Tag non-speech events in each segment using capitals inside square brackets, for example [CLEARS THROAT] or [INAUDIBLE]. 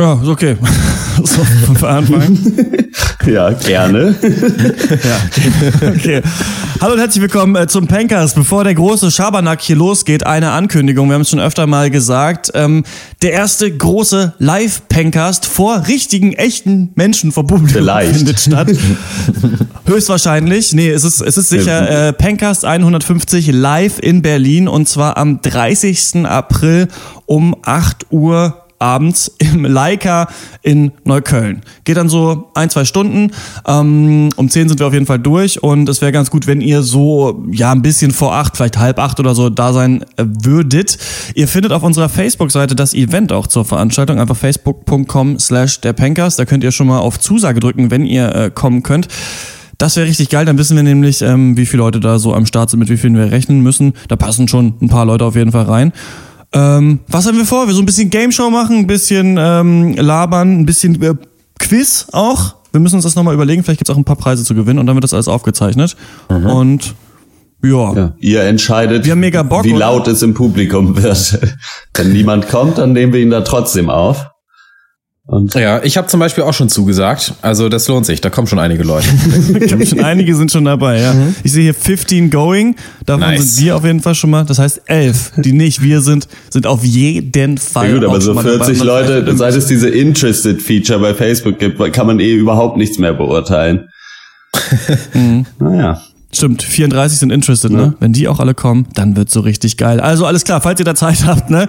Ja, ist okay. [LAUGHS] so, von Anfang. [LAUGHS] ja, gerne. [LAUGHS] ja, okay. Hallo und herzlich willkommen äh, zum Pankers. Bevor der große Schabernack hier losgeht, eine Ankündigung. Wir haben es schon öfter mal gesagt. Ähm, der erste große Live-Pankast vor richtigen, echten Menschen vor Publikum Vielleicht. findet statt. Höchstwahrscheinlich. Nee, es ist, es ist sicher äh, Pankast 150 live in Berlin und zwar am 30. April um 8 Uhr abends im Leica in Neukölln. Geht dann so ein, zwei Stunden. Ähm, um zehn sind wir auf jeden Fall durch und es wäre ganz gut, wenn ihr so ja ein bisschen vor acht, vielleicht halb acht oder so da sein äh, würdet. Ihr findet auf unserer Facebook-Seite das Event auch zur Veranstaltung. Einfach facebook.com slash der Pankers. Da könnt ihr schon mal auf Zusage drücken, wenn ihr äh, kommen könnt. Das wäre richtig geil, dann wissen wir nämlich, ähm, wie viele Leute da so am Start sind, mit wie vielen wir rechnen müssen. Da passen schon ein paar Leute auf jeden Fall rein. Ähm, was haben wir vor? Wir so ein bisschen Game Show machen, ein bisschen ähm, labern, ein bisschen äh, Quiz auch. Wir müssen uns das nochmal überlegen. Vielleicht gibt's auch ein paar Preise zu gewinnen und dann wird das alles aufgezeichnet. Mhm. Und ja. ja. Ihr entscheidet, Bock, wie laut es im Publikum wird. [LAUGHS] Wenn niemand kommt, dann nehmen wir ihn da trotzdem auf. Und ja, ich habe zum Beispiel auch schon zugesagt. Also das lohnt sich. Da kommen schon einige Leute. [LAUGHS] schon einige sind schon dabei, ja. Mhm. Ich sehe hier 15 going. Davon nice. sind wir auf jeden Fall schon mal. Das heißt 11, die nicht wir sind, sind auf jeden Fall. Ja gut, aber so 40 Leute, seit es diese Interested-Feature bei Facebook gibt, kann man eh überhaupt nichts mehr beurteilen. mhm. Naja. Stimmt, 34 sind interested, ne? ja. ne? Wenn die auch alle kommen, dann wird's so richtig geil. Also alles klar, falls ihr da Zeit [LAUGHS] habt, ne?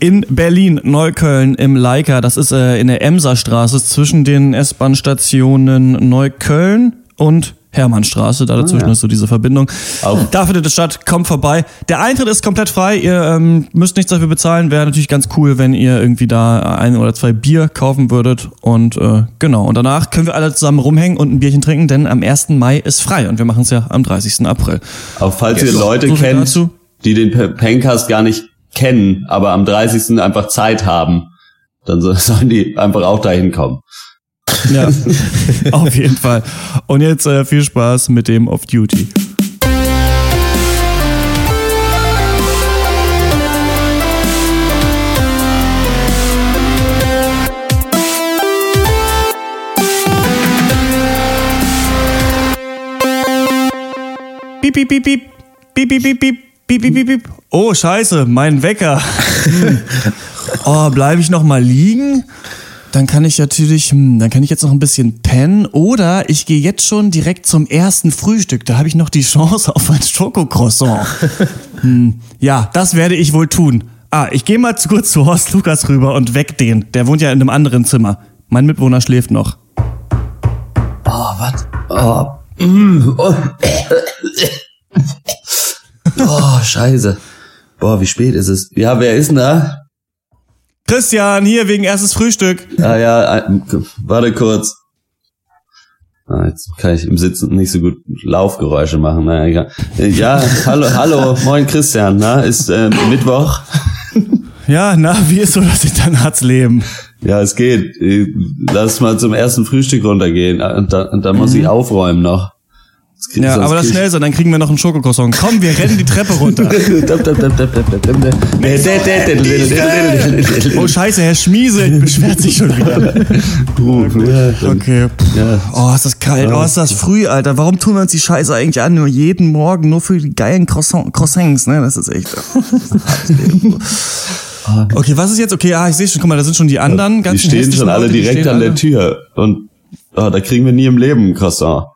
In Berlin, Neukölln, im Leica, das ist äh, in der Emserstraße zwischen den S-Bahn-Stationen Neukölln und Hermannstraße, da dazwischen ah, ja. ist so diese Verbindung. Auch. Da findet es statt, kommt vorbei. Der Eintritt ist komplett frei, ihr ähm, müsst nichts dafür bezahlen. Wäre natürlich ganz cool, wenn ihr irgendwie da ein oder zwei Bier kaufen würdet. Und äh, genau, und danach können wir alle zusammen rumhängen und ein Bierchen trinken, denn am 1. Mai ist frei und wir machen es ja am 30. April. Auch falls yes. ihr Leute so kennt, dazu. die den Pencast gar nicht kennen, aber am 30. einfach Zeit haben, dann [LAUGHS] sollen die einfach auch dahin kommen. Ja, [LAUGHS] auf jeden Fall. Und jetzt äh, viel Spaß mit dem Off Duty. Piep, piep, piep, piep. Piep, piep, piep, piep. Piep, piep. Oh, scheiße, mein Wecker. [LAUGHS] oh, bleibe ich noch mal liegen? Dann kann ich natürlich, hm, dann kann ich jetzt noch ein bisschen pennen oder ich gehe jetzt schon direkt zum ersten Frühstück. Da habe ich noch die Chance auf ein Schokocroissant. [LAUGHS] hm, ja, das werde ich wohl tun. Ah, ich gehe mal kurz zu Horst Lukas rüber und weck den. Der wohnt ja in einem anderen Zimmer. Mein Mitbewohner schläft noch. Oh, was? Oh. Mm, oh. oh, scheiße. Boah, wie spät ist es? Ja, wer ist denn da? Christian, hier wegen erstes Frühstück. Ah ja, warte kurz. Ah, jetzt kann ich im Sitzen nicht so gut Laufgeräusche machen. Na, egal. Ja, hallo, hallo, moin Christian. Na, ist äh, Mittwoch. Ja, na, wie ist so das Internatsleben? Ja, es geht. Lass mal zum ersten Frühstück runtergehen. Und da, und da muss mhm. ich aufräumen noch. Ja, aber das schnell sein, dann kriegen wir noch einen Schokokroissant. Komm, wir rennen die Treppe runter. [LAUGHS] oh scheiße, Herr Schmiese beschwert sich schon wieder. Okay. Oh, ist das kalt. Oh, ist das früh, Alter. Warum tun wir uns die Scheiße eigentlich an? Nur jeden Morgen, nur für die geilen Croissants, ne? Das ist echt... Okay, was ist jetzt? Okay, ah, ich sehe schon, guck mal, da sind schon die anderen. Die stehen schon alle direkt an der Tür. Und oh, da kriegen wir nie im Leben ein Croissant.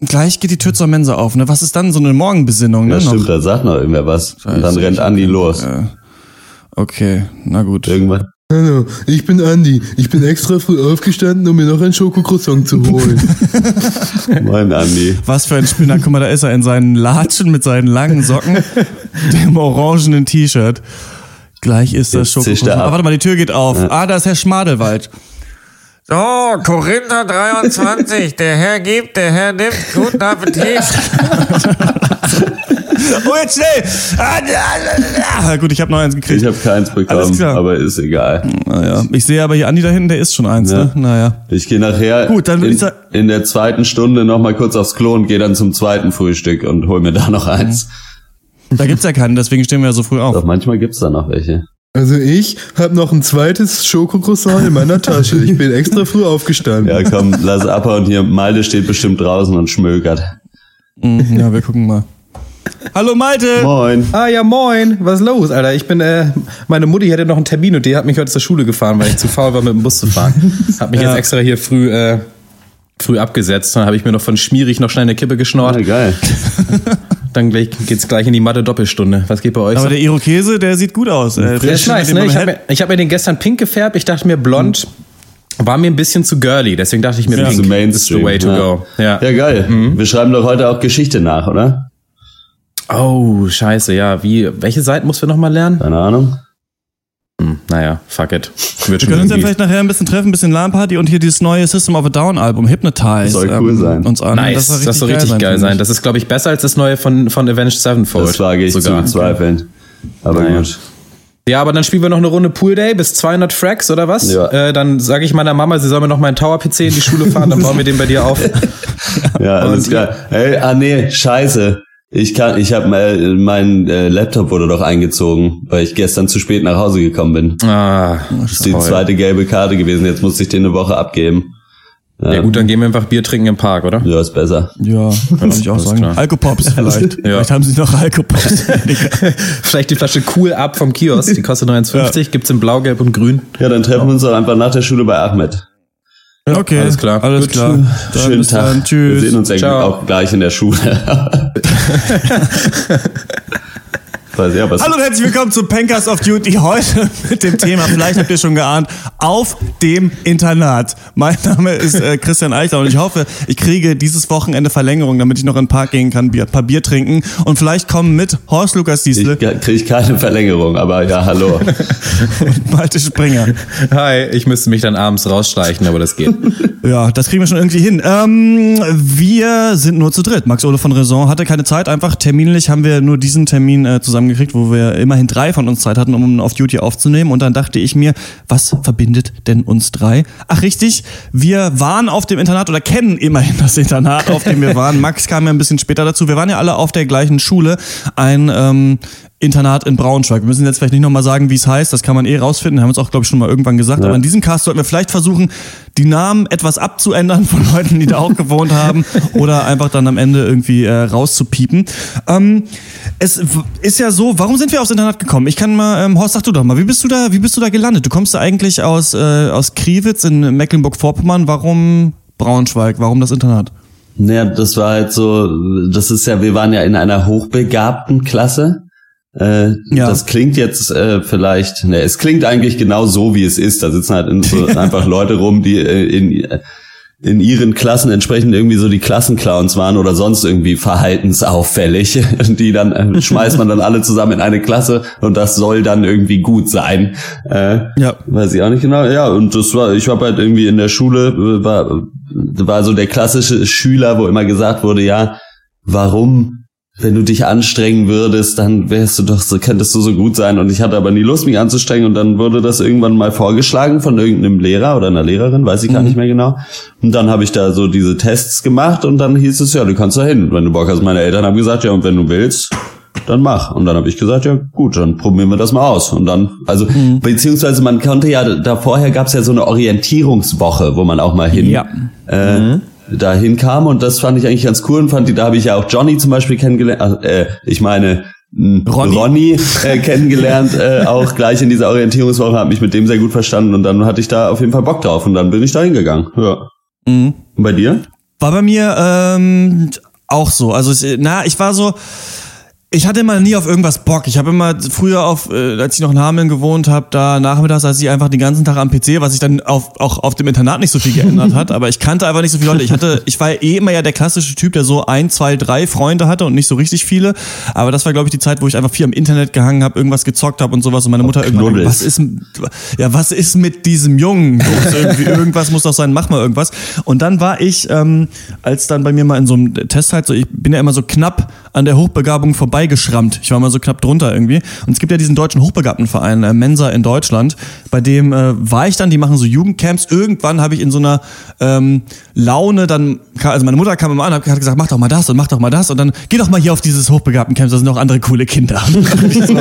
Gleich geht die Tür zur Mensa auf, ne? Was ist dann so eine Morgenbesinnung, ne? Ja, stimmt, noch? da sagt noch irgendwer was. Scheiße, und dann rennt Andi los. Okay, na gut. Irgendwann. Hallo, ich bin Andi. Ich bin extra früh aufgestanden, um mir noch ein Schokocroissant zu holen. [LAUGHS] Moin, Andi. Was für ein Spinner. Guck mal, da ist er in seinen Latschen mit seinen langen Socken, [LAUGHS] dem orangenen T-Shirt. Gleich ist das Schokocroissant. Ah, warte mal, die Tür geht auf. Ja. Ah, da ist Herr Schmadelwald. So, Korinther 23, der Herr gibt, der Herr nimmt. Guten Appetit. oh, jetzt schnell! Ah, gut, ich habe noch eins gekriegt. Ich habe keins bekommen, aber ist egal. Naja, ich sehe aber hier Andi da hinten, der ist schon eins, ja. ne? Naja. Ich gehe nachher gut, dann in, ich in der zweiten Stunde noch mal kurz aufs Klo und gehe dann zum zweiten Frühstück und hol mir da noch eins. Da gibt's ja keinen, deswegen stehen wir ja so früh auf. Doch manchmal gibt's da noch welche. Also ich habe noch ein zweites Schokocroissant in meiner Tasche. Ich bin extra früh aufgestanden. Ja, komm, lass abhauen hier. Malte steht bestimmt draußen und schmökert. Mhm, ja, wir gucken mal. Hallo Malte! Moin. Ah ja, moin. Was ist los, Alter? Ich bin, äh, meine Mutti hatte noch einen Termin und die hat mich heute zur Schule gefahren, weil ich zu faul war, mit dem Bus zu fahren. Hat mich Ja. jetzt extra hier früh, äh, früh abgesetzt. Dann habe ich mir noch von Schmierig noch schnell eine Kippe geschnort. Ja, geil. [LAUGHS] Dann gleich, geht's gleich in die Mathe-Doppelstunde. Was geht bei euch Aber so? der Irokese, der sieht gut aus. Äh, Der ist frisch nice, ne? Ich habe mir, ich hab mir den gestern pink gefärbt. Ich dachte mir, blond war mir ein bisschen zu girly. Deswegen dachte ich mir, Ja. pink So is the way to ja. go. Ja. ja, geil. Wir schreiben doch heute auch Geschichte nach, oder? Oh, scheiße, ja. Wie, welche Seiten musst du noch mal lernen? Keine Ahnung. Hm, naja, fuck it. Wird Wir können uns ja vielleicht nachher ein bisschen treffen, ein bisschen LAN-Party und hier dieses neue System of a Down Album, Hypnotize. Soll cool sein. Uns an. Nice, das, soll richtig geil sein. finde Das ist, glaube ich, besser als das neue von, von Avenged Sevenfold. Das wage ich sogar. zu bezweifeln. Aber Naja. gut. Ja, aber dann spielen wir noch eine Runde Pool Day bis 200 Fracks oder was? Ja. Äh, dann sage ich meiner Mama, sie soll mir noch meinen Tower-PC in die Schule fahren, dann bauen wir den bei dir auf. [LAUGHS] Ja, alles klar. Ey, ah nee, scheiße. Ich kann, ich habe äh, mein äh, Laptop wurde doch eingezogen, weil ich gestern zu spät nach Hause gekommen bin. Ah, Das ist die toll. zweite gelbe Karte gewesen. Jetzt musste ich den eine Woche abgeben. Ja gut, dann gehen wir einfach Bier trinken im Park, oder? Ja, ist besser. Ja, würde ich auch sagen. Alkopops [LAUGHS] vielleicht. Ja. Vielleicht haben sie noch Alkopops. [LAUGHS] Vielleicht die Flasche Cool Up vom Kiosk, die kostet 59, gibt's in Blau, Gelb und Grün. Ja, dann treffen wir uns doch einfach nach der Schule bei Ahmed. Okay, alles klar. Alles Gut. klar. Dann Schönen Tag. Dann. Wir Tschüss. sehen uns eigentlich Ciao. auch gleich in der Schule. [LAUGHS] Hallo und herzlich willkommen zu Pankers of Duty. Heute mit dem Thema, vielleicht habt ihr schon geahnt, auf dem Internat. Mein Name ist äh, Christian Eichler und ich hoffe, ich kriege dieses Wochenende Verlängerung, damit ich noch in den Park gehen kann, Bier, paar Bier trinken und vielleicht kommen mit Horst Lukas Diesel ich kriege keine Verlängerung, aber ja, hallo. [LAUGHS] und Malte Springer. Hi, ich müsste mich dann abends rausschleichen, aber das geht. [LAUGHS] Ja, das kriegen wir schon irgendwie hin. Ähm, wir sind nur zu dritt. Max Ole von Raison hatte keine Zeit. Einfach terminlich haben wir nur diesen Termin äh, zusammengekriegt, wo wir immerhin drei von uns Zeit hatten, um auf Duty aufzunehmen. Und dann dachte ich mir, was verbindet denn uns drei? Ach richtig, wir waren auf dem Internat oder kennen immerhin das Internat, auf dem wir waren. [LAUGHS] Max kam ja ein bisschen später dazu. Wir waren ja alle auf der gleichen Schule. Ein ähm, Internat in Braunschweig. Wir müssen jetzt vielleicht nicht nochmal sagen, wie es heißt. Das kann man eh rausfinden. Haben wir uns auch, glaube ich, schon mal irgendwann gesagt. Aber in diesem Cast sollten wir vielleicht versuchen, die Namen etwas abzuändern von Leuten, die da auch gewohnt haben. [LAUGHS] Oder einfach dann am Ende irgendwie äh, rauszupiepen. Ähm, es ist ja so, warum sind wir aufs Internat gekommen? Ich kann mal, ähm, Horst, sag du doch mal, wie bist du da, wie bist du da gelandet? Du kommst da eigentlich aus, äh, aus Kriwitz in Mecklenburg-Vorpommern. Warum Braunschweig? Warum das Internat? Naja, das war halt so, das ist ja, wir waren ja in einer hochbegabten Klasse. Äh, Ja. Das klingt jetzt äh, vielleicht, ne, es klingt eigentlich genau so, wie es ist. Da sitzen halt so [LAUGHS] einfach Leute rum, die äh, in, in ihren Klassen entsprechend irgendwie so die Klassenclowns waren oder sonst irgendwie verhaltensauffällig. [LAUGHS] Die dann äh, schmeißt man dann alle zusammen in eine Klasse und das soll dann irgendwie gut sein. Äh, Ja. Weiß ich auch nicht genau. Ja, und das war, ich war halt irgendwie in der Schule, äh, war, war so der klassische Schüler, wo immer gesagt wurde, ja, warum, wenn du dich anstrengen würdest, dann wärst du doch so, könntest du so gut sein. Und ich hatte aber nie Lust, mich anzustrengen. Und dann wurde das irgendwann mal vorgeschlagen von irgendeinem Lehrer oder einer Lehrerin, weiß ich gar nicht mehr genau. Und dann habe ich da so diese Tests gemacht und dann hieß es, ja, du kannst da hin, wenn du Bock hast. Meine Eltern haben gesagt, ja, und wenn du willst, dann mach. Und dann habe ich gesagt, ja gut, dann probieren wir das mal aus. Und dann, also beziehungsweise man konnte ja, da vorher gab es ja so eine Orientierungswoche, wo man auch mal hin Ja. äh, dahin kam. Und das fand ich eigentlich ganz cool und fand die, da habe ich ja auch Johnny zum Beispiel kennengelernt. Äh, ich meine Ronny. Ronny äh, [LAUGHS] kennengelernt, äh, auch gleich in dieser Orientierungswoche, habe mich mit dem sehr gut verstanden und dann hatte ich da auf jeden Fall Bock drauf und dann bin ich da hingegangen. Ja. Mhm. Und bei dir? War bei mir ähm, auch so. Also na, ich war so. Ich hatte immer nie auf irgendwas Bock. Ich habe immer früher auf, äh, als ich noch in Hameln gewohnt habe, da nachmittags, als ich einfach den ganzen Tag am PC, was sich dann auf, auch auf dem Internat nicht so viel geändert hat, aber ich kannte einfach nicht so viele Leute. Ich hatte, ich war eh immer ja der klassische Typ, der so ein, zwei, drei Freunde hatte und nicht so richtig viele. Aber das war, glaube ich, die Zeit, wo ich einfach viel am Internet gehangen habe, irgendwas gezockt habe und sowas und meine Mutter irgendwann, Knuddels. was ist, ja, was ist mit diesem Jungen? Irgendwas muss doch sein, mach mal irgendwas. Und dann war ich, ähm, als dann bei mir mal in so einem Test halt so, ich bin ja immer so knapp an der Hochbegabung vorbeigeschrammt. Ich war mal so knapp drunter irgendwie. Und es gibt ja diesen deutschen Hochbegabtenverein, äh, Mensa in Deutschland, bei dem äh, war ich dann, die machen so Jugendcamps. Irgendwann habe ich in so einer ähm, Laune dann, also meine Mutter kam immer an, hat gesagt, mach doch mal das und mach doch mal das und dann geh doch mal hier auf dieses Hochbegabtencamp, da sind noch andere coole Kinder. [LAUGHS] so,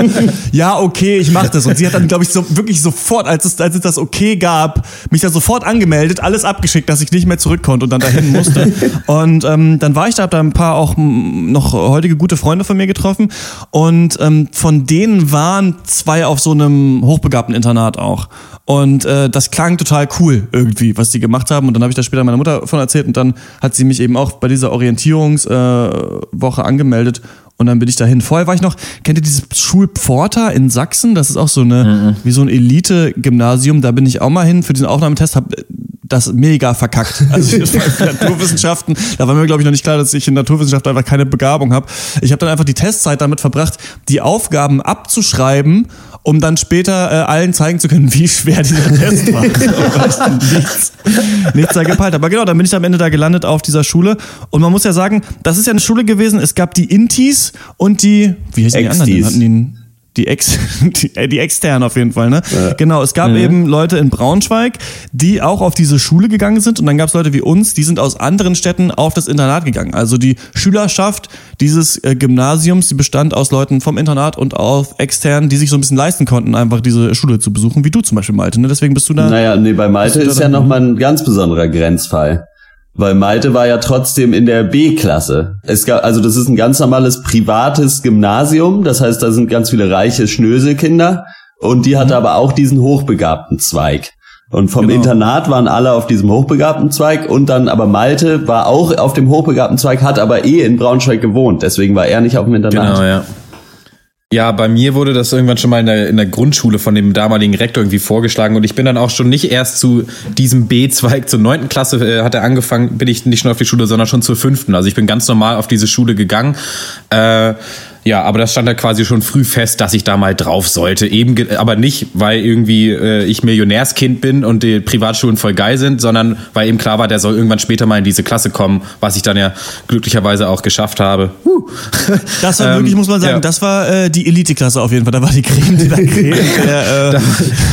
ja, okay, ich mach das. Und sie hat dann, glaube ich, so wirklich sofort, als es, als es das okay gab, mich da sofort angemeldet, alles abgeschickt, dass ich nicht mehr zurück konnte und dann dahin musste. [LAUGHS] und ähm, dann war ich da, hab da ein paar auch noch heutige gute Freunde von mir getroffen und ähm, von denen waren zwei auf so einem hochbegabten Internat auch. Und äh, das klang total cool irgendwie, was die gemacht haben. Und dann habe ich da später meiner Mutter von erzählt und dann hat sie mich eben auch bei dieser Orientierungswoche äh, angemeldet und dann bin ich dahin. Vorher war ich noch, kennt ihr dieses Schulpforta in Sachsen? Das ist auch so eine, mhm. wie so ein Elite-Gymnasium. Da bin ich auch mal hin für diesen Aufnahmetest, hab das mega verkackt. Also [LAUGHS] Naturwissenschaften, da war mir glaube ich noch nicht klar, dass ich in Naturwissenschaften einfach keine Begabung habe. Ich habe dann einfach die Testzeit damit verbracht, die Aufgaben abzuschreiben, um dann später äh, allen zeigen zu können, [LAUGHS] wie schwer dieser Test war. [LAUGHS] nichts, nichts da gepeilt. Aber genau, dann bin ich am Ende da gelandet auf dieser Schule. Und man muss ja sagen, das ist ja eine Schule gewesen. Es gab die Intis und die, wie heißen die anderen? Die hatten die die, Ex, [LAUGHS] die, äh, die extern auf jeden Fall, ne? Ja. Genau, es gab mhm. eben Leute in Braunschweig, die auch auf diese Schule gegangen sind und dann gab es Leute wie uns, die sind aus anderen Städten auf das Internat gegangen. Also die Schülerschaft dieses äh, Gymnasiums, die bestand aus Leuten vom Internat und auf extern, die sich so ein bisschen leisten konnten, einfach diese Schule zu besuchen, wie du zum Beispiel, Malte, ne? Deswegen bist du da. Naja, nee, bei Malte ist ja nochmal ein ganz besonderer Grenzfall. Weil Malte war ja trotzdem in der B-Klasse. Es gab, also das ist ein ganz normales privates Gymnasium. Das heißt, da sind ganz viele reiche Schnöselkinder. Und die hatte mhm. aber auch diesen hochbegabten Zweig. Und vom genau. Internat waren alle auf diesem hochbegabten Zweig und dann aber Malte war auch auf dem hochbegabten Zweig, hat aber eh in Braunschweig gewohnt. Deswegen war er nicht auf dem Internat. Genau, ja. Ja, bei mir wurde das irgendwann schon mal in der, in der Grundschule von dem damaligen Rektor irgendwie vorgeschlagen und ich bin dann auch schon nicht erst zu diesem B-Zweig zur neunten Klasse äh, hat er angefangen, bin ich nicht schon auf die Schule, sondern schon zur fünften. Also ich bin ganz normal auf diese Schule gegangen. Äh, ja, aber das stand da quasi schon früh fest, dass ich da mal drauf sollte. Eben, aber nicht, weil irgendwie äh, ich Millionärskind bin und die Privatschulen voll geil sind, sondern weil eben klar war, der soll irgendwann später mal in diese Klasse kommen, was ich dann ja glücklicherweise auch geschafft habe. Huh. [LAUGHS] Das war wirklich, muss man sagen, ja. das war äh, die Elite-Klasse auf jeden Fall. Da war die Creme, die da Creme. [LAUGHS] Der, äh,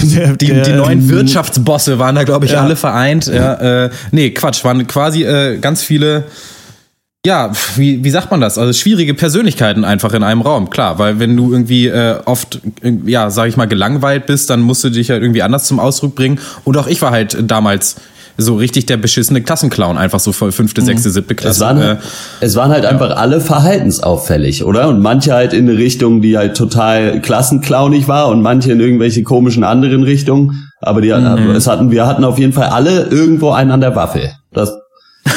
der, die, der, die neuen ähm, Wirtschaftsbosse waren da, glaube ich, ja. alle vereint. Ja, äh, nee, Quatsch, waren quasi äh, ganz viele ja, wie, wie sagt man das? Also schwierige Persönlichkeiten einfach in einem Raum, klar, weil wenn du irgendwie äh, oft, ja, sag ich mal, gelangweilt bist, dann musst du dich halt irgendwie anders zum Ausdruck bringen. Und auch ich war halt damals so richtig der beschissene Klassenclown, einfach so voll fünfte, mhm. sechste, siebte Klasse. Es waren, äh, es waren halt ja. einfach alle verhaltensauffällig, oder? Und manche halt in eine Richtung, die halt total klassenclownig war und manche in irgendwelche komischen anderen Richtungen. Aber die, mhm. es hatten, wir hatten auf jeden Fall alle irgendwo einen an der Waffe. Das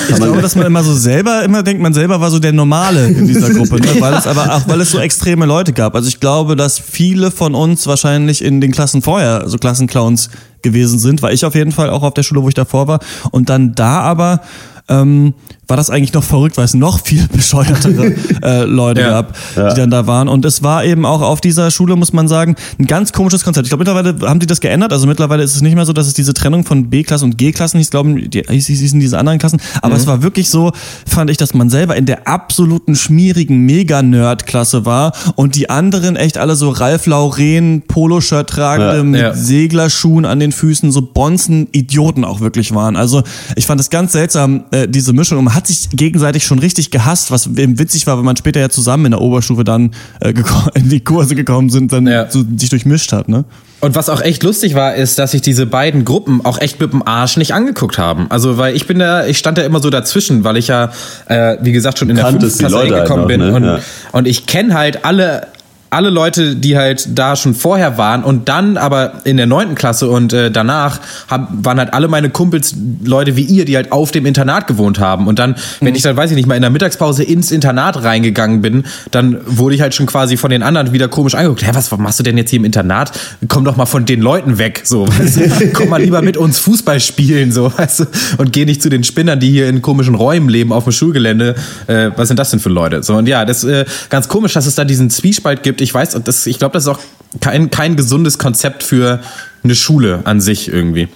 ich glaube, dass man immer so selber, immer denkt, man selber war so der Normale in dieser Gruppe, ne? [LAUGHS] weil es aber auch, weil es so extreme Leute gab. Also ich glaube, dass viele von uns wahrscheinlich in den Klassen vorher so Klassenclowns gewesen sind, war ich auf jeden Fall auch auf der Schule, wo ich davor war. Und dann da aber ähm, war das eigentlich noch verrückt, weil es noch viel [LAUGHS] bescheuertere äh, Leute ja, gab, ja. die dann da waren. Und es war eben auch auf dieser Schule, muss man sagen, ein ganz komisches Konzept. Ich glaube, mittlerweile haben die das geändert. Also mittlerweile ist es nicht mehr so, dass es diese Trennung von B-Klassen und G-Klassen, ich glaube, die hießen diese anderen Klassen. Aber mhm. es war wirklich so, fand ich, dass man selber in der absoluten schmierigen Mega-Nerd-Klasse war und die anderen echt alle so Ralf Lauren Poloshirt tragende ja, mit Seglerschuhen an den Füßen, so Bonzen Idioten auch wirklich waren. Also ich fand es ganz seltsam, äh, diese Mischung. Und hat sich gegenseitig schon richtig gehasst, was eben witzig war, wenn man später ja zusammen in der Oberstufe dann äh, in die Kurse gekommen sind, dann ja. so sich durchmischt hat, ne? Und was auch echt lustig war, ist, dass sich diese beiden Gruppen auch echt mit dem Arsch nicht angeguckt haben. Also, weil ich bin da, ich stand da immer so dazwischen, weil ich ja, äh, wie gesagt, schon in der fünften Klasse gekommen halt bin. Ne? Und, ja. und ich kenne halt alle alle Leute, die halt da schon vorher waren und dann aber in der neunten Klasse und äh, danach hab, waren halt alle meine Kumpels Leute wie ihr, die halt auf dem Internat gewohnt haben. Und dann, wenn mhm. ich dann, weiß ich nicht, mal in der Mittagspause ins Internat reingegangen bin, dann wurde ich halt schon quasi von den anderen wieder komisch angeguckt. Hä, was machst du denn jetzt hier im Internat? Komm doch mal von den Leuten weg, so. Weißt du? [LAUGHS] Komm mal lieber mit uns Fußball spielen, so, weißt du? Und geh nicht zu den Spinnern, die hier in komischen Räumen leben auf dem Schulgelände. Äh, was sind das denn für Leute? So, und ja, das ist äh, ganz komisch, dass es da diesen Zwiespalt gibt gibt. Ich weiß, das, ich glaube, das ist auch kein, kein gesundes Konzept für eine Schule an sich irgendwie.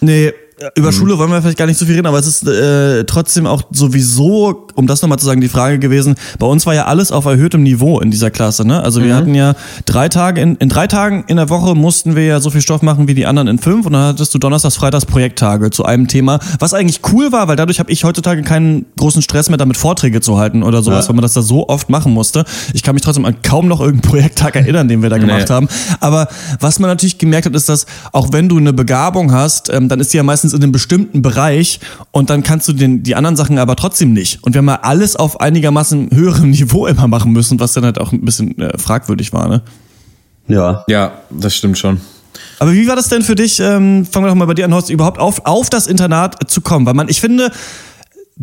Nee, über mhm. Schule wollen wir vielleicht gar nicht so viel reden, aber es ist äh, trotzdem auch sowieso, um das nochmal zu sagen, die Frage gewesen, bei uns war ja alles auf erhöhtem Niveau in dieser Klasse, ne? Also wir mhm. hatten ja drei Tage, in, in drei Tagen in der Woche mussten wir ja so viel Stoff machen wie die anderen in fünf und dann hattest du Donnerstags, Freitags Projekttage zu einem Thema, was eigentlich cool war, weil dadurch habe ich heutzutage keinen großen Stress mehr damit Vorträge zu halten oder sowas, ja. weil man das da so oft machen musste. Ich kann mich trotzdem an kaum noch irgendeinen Projekttag erinnern, den wir da gemacht nee. haben. Aber was man natürlich gemerkt hat, ist, dass auch wenn du eine Begabung hast, ähm, dann ist die ja meistens in einem bestimmten Bereich und dann kannst du den, die anderen Sachen aber trotzdem nicht. Und wir haben ja alles auf einigermaßen höherem [LAUGHS] Niveau immer machen müssen, was dann halt auch ein bisschen äh, fragwürdig war, ne? Ja. Ja, das stimmt schon. Aber wie war das denn für dich, ähm, fangen wir doch mal bei dir an, Horst, überhaupt auf, auf das Internat zu kommen? Weil man, ich finde,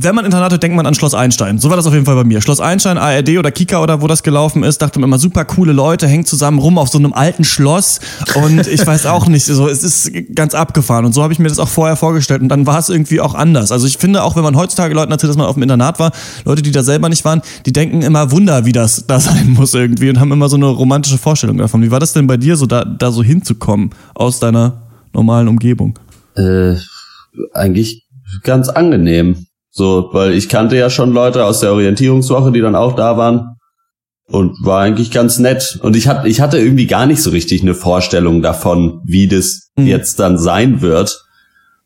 wenn man Internat hört, denkt man an Schloss Einstein. So war das auf jeden Fall bei mir. Schloss Einstein, ARD oder Kika oder wo das gelaufen ist, dachte man immer super coole Leute, hängen zusammen rum auf so einem alten Schloss und ich weiß auch nicht, so es ist ganz abgefahren und so habe ich mir das auch vorher vorgestellt und dann war es irgendwie auch anders. Also ich finde auch, wenn man heutzutage Leuten erzählt, dass man auf dem Internat war, Leute, die da selber nicht waren, die denken immer Wunder, wie das da sein muss irgendwie und haben immer so eine romantische Vorstellung davon. Wie war das denn bei dir, so da, da so hinzukommen aus deiner normalen Umgebung? Äh, eigentlich ganz angenehm. So, weil ich kannte ja schon Leute aus der Orientierungswoche, die dann auch da waren. Und war eigentlich ganz nett. Und ich hatte, ich hatte irgendwie gar nicht so richtig eine Vorstellung davon, wie das mhm. jetzt dann sein wird.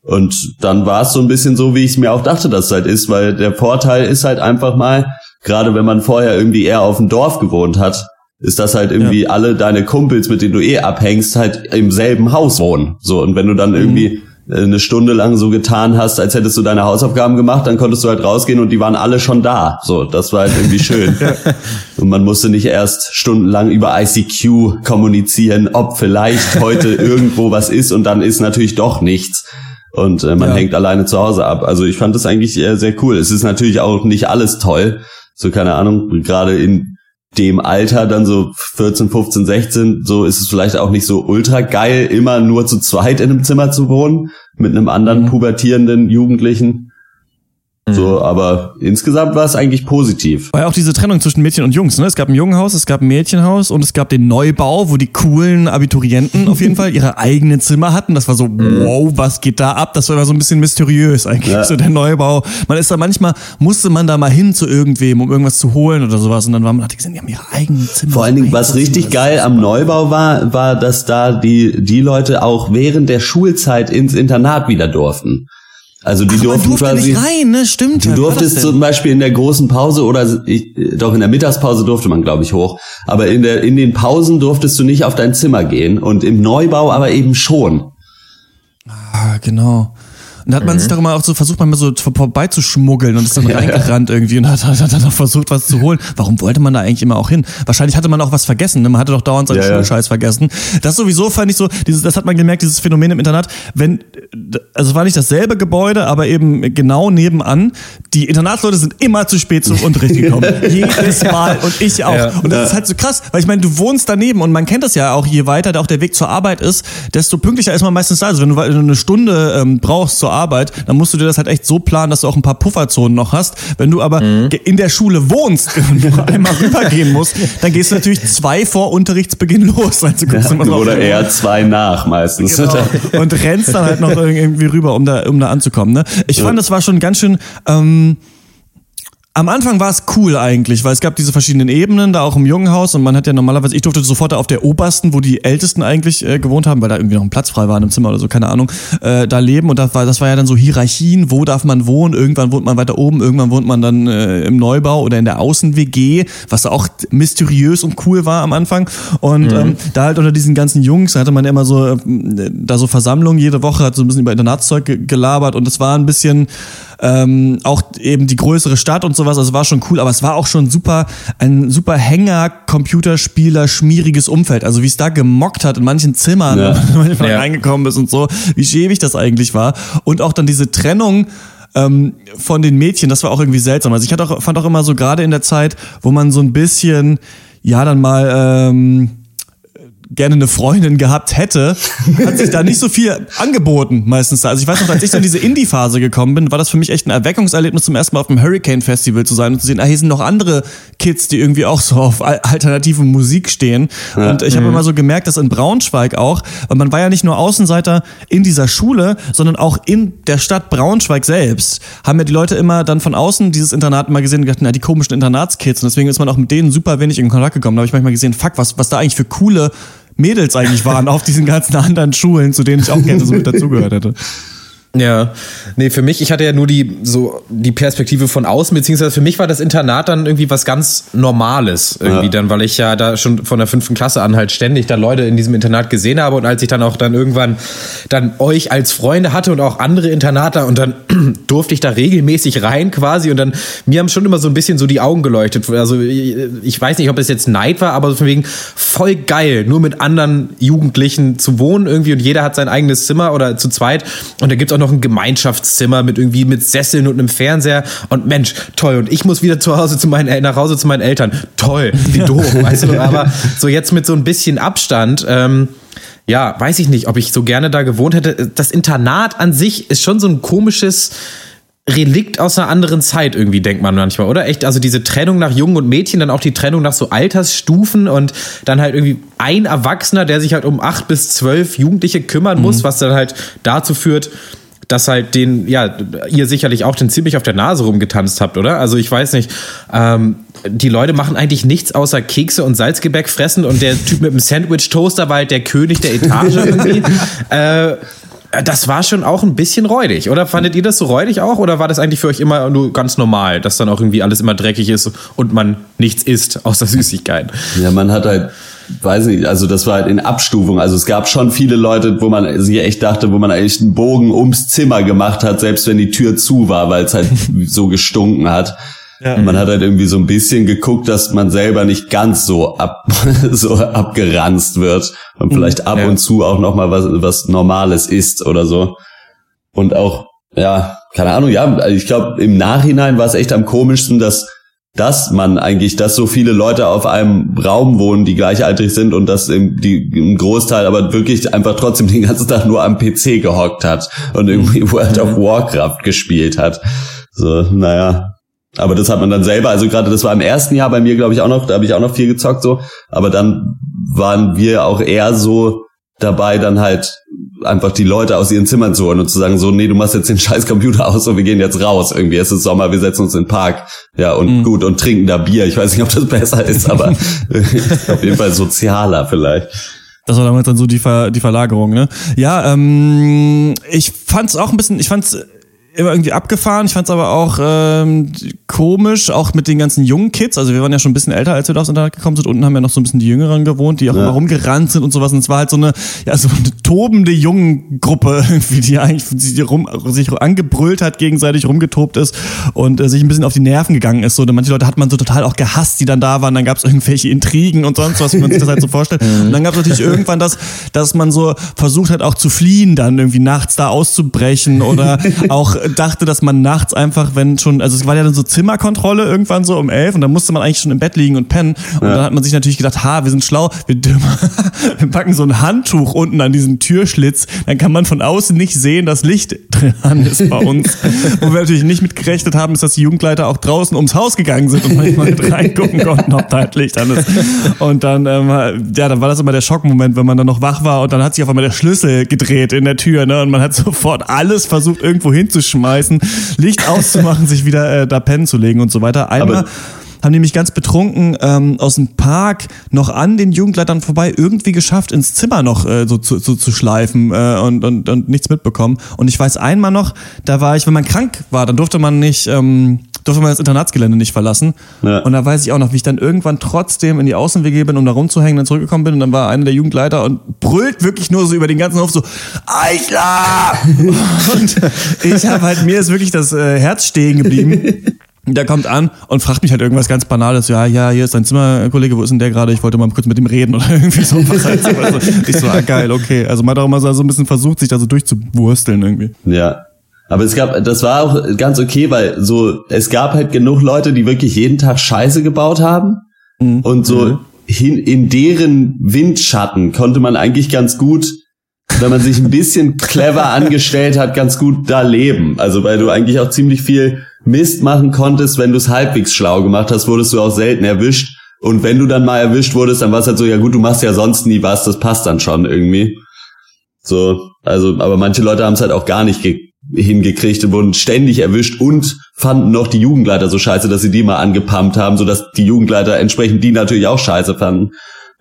Und dann war es so ein bisschen so, wie ich es mir auch dachte, dass es halt ist, weil der Vorteil ist halt einfach mal, gerade wenn man vorher irgendwie eher auf dem Dorf gewohnt hat, ist das halt irgendwie ja. alle deine Kumpels, mit denen du eh abhängst, halt im selben Haus wohnen. So, und wenn du dann mhm. Eine Stunde lang so getan hast, als hättest du deine Hausaufgaben gemacht, dann konntest du halt rausgehen und die waren alle schon da. So, das war halt irgendwie schön. [LAUGHS] und man musste nicht erst stundenlang über ICQ kommunizieren, ob vielleicht heute [LAUGHS] irgendwo was ist und dann ist natürlich doch nichts. Und äh, man ja. hängt alleine zu Hause ab. Also ich fand das eigentlich äh, sehr cool. Es ist natürlich auch nicht alles toll. So, keine Ahnung, gerade in dem Alter, dann so 14, 15, 16, so ist es vielleicht auch nicht so ultra geil, immer nur zu zweit in einem Zimmer zu wohnen, mit einem anderen mhm. pubertierenden Jugendlichen. So, mhm. aber insgesamt war es eigentlich positiv. War ja auch diese Trennung zwischen Mädchen und Jungs, ne? Es gab ein Jungenhaus, es gab ein Mädchenhaus und es gab den Neubau, wo die coolen Abiturienten auf jeden [LAUGHS] Fall ihre eigenen Zimmer hatten. Das war so, mhm. wow, was geht da ab? Das war immer so ein bisschen mysteriös eigentlich, ja. so der Neubau. Man ist da manchmal, musste man da mal hin zu irgendwem, um irgendwas zu holen oder sowas. Und dann war man, hat die gesehen, die haben ihre eigenen Zimmer. Vor allen Dingen, was richtig geil am Neubau war, war, dass da die, die Leute auch während der Schulzeit ins Internat wieder durften. Also die Ach, durften durfte quasi. Nicht rein, ne? Stimmt. Du durftest zum Beispiel in der großen Pause oder ich, doch in der Mittagspause durfte man, glaube ich, hoch. Aber in der in den Pausen durftest du nicht auf dein Zimmer gehen und im Neubau aber eben schon. Ah, genau. Und da hat man mhm. sich immer auch so versucht, mal so vorbeizuschmuggeln und ist dann reingerannt irgendwie und hat, hat, dann noch versucht, was zu holen. Warum wollte man da eigentlich immer auch hin? Wahrscheinlich hatte man auch was vergessen. Ne? Man hatte doch dauernd seinen ja, Schulscheiß ja. vergessen. Das sowieso fand ich so, dieses, das hat man gemerkt, dieses Phänomen im Internat, wenn, also war nicht dasselbe Gebäude, aber eben genau nebenan. Die Internatsleute sind immer zu spät zum Unterricht gekommen. [LAUGHS] Jedes Mal. Und ich auch. Ja. Und das ist halt so krass, weil ich meine, du wohnst daneben und man kennt das ja auch, je weiter auch der Weg zur Arbeit ist, desto pünktlicher ist man meistens da. Also wenn du, wenn du eine Stunde ähm, brauchst zur Arbeit, dann musst du dir das halt echt so planen, dass du auch ein paar Pufferzonen noch hast. Wenn du aber mhm. in der Schule wohnst [LAUGHS] und nur einmal rübergehen musst, dann gehst du natürlich zwei vor Unterrichtsbeginn los. Also ja, oder eher zwei nach meistens. Genau. Und rennst dann halt noch irgendwie rüber, um da, um da anzukommen. Ne? Ich fand, das war schon ganz schön. Ähm, am Anfang war es cool eigentlich, weil es gab diese verschiedenen Ebenen da auch im Jungenhaus und man hat ja normalerweise, ich durfte sofort auf der obersten, wo die Ältesten eigentlich äh, gewohnt haben, weil da irgendwie noch ein Platz frei war in einem Zimmer oder so, keine Ahnung, äh, da leben und das war, das war ja dann so Hierarchien, wo darf man wohnen, irgendwann wohnt man weiter oben, irgendwann wohnt man dann äh, im Neubau oder in der Außen-WG, was auch mysteriös und cool war am Anfang und mhm. ähm, da halt unter diesen ganzen Jungs hatte man immer so, äh, da so Versammlungen jede Woche, hat so ein bisschen über Internatszeug gelabert und es war ein bisschen ähm, auch eben die größere Stadt und sowas, also war schon cool, aber es war auch schon super, ein super Hänger, Computerspieler, schmieriges Umfeld. Also wie es da gemockt hat in manchen Zimmern, ja. [LAUGHS] wenn man ja. reingekommen ist und so, wie schäbig das eigentlich war. Und auch dann diese Trennung, ähm, von den Mädchen, das war auch irgendwie seltsam. Also ich hatte auch, fand auch immer so gerade in der Zeit, wo man so ein bisschen, ja, dann mal ähm, gerne eine Freundin gehabt hätte, hat sich da nicht so viel angeboten meistens. Also ich weiß noch, als ich so in diese Indie-Phase gekommen bin, war das für mich echt ein Erweckungserlebnis, zum ersten Mal auf dem Hurricane Festival zu sein und zu sehen, ah, hier sind noch andere Kids, die irgendwie auch so auf alternative Musik stehen. Ja. Und ich habe mhm. immer so gemerkt, dass in Braunschweig auch, weil man war ja nicht nur Außenseiter in dieser Schule, sondern auch in der Stadt Braunschweig selbst, haben ja die Leute immer dann von außen dieses Internat mal gesehen und gedacht, na, die komischen Internatskids. Und deswegen ist man auch mit denen super wenig in Kontakt gekommen. Da habe ich manchmal gesehen, fuck, was, was da eigentlich für coole Mädels eigentlich waren auf diesen ganzen anderen Schulen, zu denen ich auch gerne so mit dazugehört hätte. [LAUGHS] Ja, nee, für mich, ich hatte ja nur die so die Perspektive von außen, beziehungsweise für mich war das Internat dann irgendwie was ganz Normales irgendwie ja. dann, weil ich ja da schon von der fünften Klasse an halt ständig da Leute in diesem Internat gesehen habe und als ich dann auch dann irgendwann dann euch als Freunde hatte und auch andere Internate und dann [CLEARS THROAT] durfte ich da regelmäßig rein quasi und dann mir haben schon immer so ein bisschen so die Augen geleuchtet. Also ich weiß nicht, ob es jetzt Neid war, aber von wegen voll geil, nur mit anderen Jugendlichen zu wohnen irgendwie und jeder hat sein eigenes Zimmer oder zu zweit und da gibt's auch noch noch ein Gemeinschaftszimmer mit irgendwie mit Sesseln und einem Fernseher und Mensch, toll. Und ich muss wieder zu Hause zu meinen, nach Hause zu meinen Eltern. Toll, wie [LAUGHS] doof, weißt du? Aber so jetzt mit so ein bisschen Abstand, ähm, ja, weiß ich nicht, ob ich so gerne da gewohnt hätte. Das Internat an sich ist schon so ein komisches, Relikt aus einer anderen Zeit irgendwie, denkt man manchmal, oder? Echt, also diese Trennung nach Jungen und Mädchen, dann auch die Trennung nach so Altersstufen und dann halt irgendwie ein Erwachsener, der sich halt um acht bis zwölf Jugendliche kümmern muss, mhm. was dann halt dazu führt, dass halt den, ja, ihr sicherlich auch den ziemlich auf der Nase rumgetanzt habt, oder? Also ich weiß nicht, ähm, die Leute machen eigentlich nichts außer Kekse und Salzgebäck fressen und der Typ mit dem Sandwich-Toaster war halt der König der Etage [LAUGHS] irgendwie. äh, das war schon auch ein bisschen räudig, oder? Fandet ihr das so räudig auch? Oder war das eigentlich für euch immer nur ganz normal, dass dann auch irgendwie alles immer dreckig ist und man nichts isst außer Süßigkeiten? Ja, man hat halt weiß nicht, also das war halt in Abstufung. Also es gab schon viele Leute, wo man sich echt dachte, wo man eigentlich einen Bogen ums Zimmer gemacht hat, selbst wenn die Tür zu war, weil es halt [LAUGHS] so gestunken hat. Ja. Man hat halt irgendwie so ein bisschen geguckt, dass man selber nicht ganz so ab [LAUGHS] so abgeranzt wird und mhm. vielleicht ab ja. und zu auch noch mal was was Normales isst oder so. Und auch ja, keine Ahnung, ja, ich glaube im Nachhinein war es echt am komischsten, dass dass man eigentlich, dass so viele Leute auf einem Raum wohnen, die gleichaltrig sind und dass im, die, im Großteil aber wirklich einfach trotzdem den ganzen Tag nur am PC gehockt hat und irgendwie mhm. World of Warcraft gespielt hat. So, naja. Aber das hat man dann selber, also gerade das war im ersten Jahr bei mir, glaube ich, auch noch, da habe ich auch noch viel gezockt so, aber dann waren wir auch eher so dabei, dann halt einfach die Leute aus ihren Zimmern zu holen und zu sagen, so, nee, du machst jetzt den [LAUGHS] scheiß Computer aus und wir gehen jetzt raus. Irgendwie es ist Sommer, wir setzen uns in den Park, ja, und mhm. gut, und trinken da Bier. Ich weiß nicht, ob das besser [LAUGHS] ist, aber [LAUGHS] auf jeden Fall sozialer vielleicht. Das war damals dann so die, Ver die Verlagerung, ne? Ja, ähm, ich fand's auch ein bisschen, ich fand's immer irgendwie abgefahren. Ich fand es aber auch ähm, komisch, auch mit den ganzen jungen Kids. Also wir waren ja schon ein bisschen älter, als wir da aufs Internet gekommen sind. Unten haben ja noch so ein bisschen die Jüngeren gewohnt, die auch ja. immer rumgerannt sind und sowas. Und es war halt so eine, ja, so eine tobende jungen Gruppe, [LAUGHS] irgendwie, die eigentlich sich, rum, sich angebrüllt hat, gegenseitig rumgetobt ist und äh, sich ein bisschen auf die Nerven gegangen ist. So, manche Leute hat man so total auch gehasst, die dann da waren. Dann gab es irgendwelche Intrigen und sonst was, wie man sich das halt so vorstellt. [LAUGHS] Und dann gab es natürlich irgendwann das, dass man so versucht hat, auch zu fliehen, dann irgendwie nachts da auszubrechen oder [LAUGHS] auch dachte, dass man nachts einfach, wenn schon, also es war ja dann so Zimmerkontrolle irgendwann so um elf und dann musste man eigentlich schon im Bett liegen und pennen. Und ja. dann hat man sich natürlich gedacht, ha, wir sind schlau, wir, [LAUGHS] wir packen so ein Handtuch unten an diesen Türschlitz, dann kann man von außen nicht sehen, dass Licht dran ist bei uns. [LAUGHS] Wo wir natürlich nicht mit gerechnet haben, ist, dass die Jugendleiter auch draußen ums Haus gegangen sind und manchmal mit reingucken konnten, ob da halt Licht an ist. Und dann, ähm, ja, dann war das immer der Schockmoment, wenn man dann noch wach war und dann hat sich auf einmal der Schlüssel gedreht in der Tür, ne? Und man hat sofort alles versucht, irgendwo hinzuschmeißen schmeißen, Licht auszumachen, sich wieder äh, da pennen zu legen und so weiter. Einmal Aber haben die mich ganz betrunken ähm, aus dem Park noch an den Jugendleitern vorbei irgendwie geschafft, ins Zimmer noch äh, so, zu, so zu schleifen äh, und, und, und nichts mitbekommen. Und ich weiß einmal noch, da war ich, wenn man krank war, dann durfte man nicht ähm, durfte man das Internatsgelände nicht verlassen. Ja. Und da weiß ich auch noch, wie ich dann irgendwann trotzdem in die Außenwege bin, um da rumzuhängen, dann zurückgekommen bin und dann war einer der Jugendleiter und brüllt wirklich nur so über den ganzen Hof so, Eichler! [LAUGHS] und ich habe halt, mir ist wirklich das äh, Herz stehen geblieben. Der kommt an und fragt mich halt irgendwas ganz Banales. Ja, ja, hier ist dein Zimmerkollege, wo ist denn der gerade? Ich wollte mal kurz mit ihm reden oder [LAUGHS] irgendwie so. Halt also ich so, ah, geil, okay. Also man hat auch immer so ein bisschen versucht, sich da so durchzuwursteln irgendwie. Ja, aber es gab, das war auch ganz okay, weil so, es gab halt genug Leute, die wirklich jeden Tag Scheiße gebaut haben. Mhm. Und so, mhm. hin, in deren Windschatten konnte man eigentlich ganz gut, wenn man sich ein bisschen clever angestellt hat, ganz gut da leben. Also weil du eigentlich auch ziemlich viel Mist machen konntest, wenn du es halbwegs schlau gemacht hast, wurdest du auch selten erwischt. Und wenn du dann mal erwischt wurdest, dann war es halt so, ja gut, du machst ja sonst nie was, das passt dann schon irgendwie. So, also, aber manche Leute haben es halt auch gar nicht hingekriegt und wurden ständig erwischt und fanden noch die Jugendleiter so scheiße, dass sie die mal angepumpt haben, sodass die Jugendleiter entsprechend die natürlich auch scheiße fanden.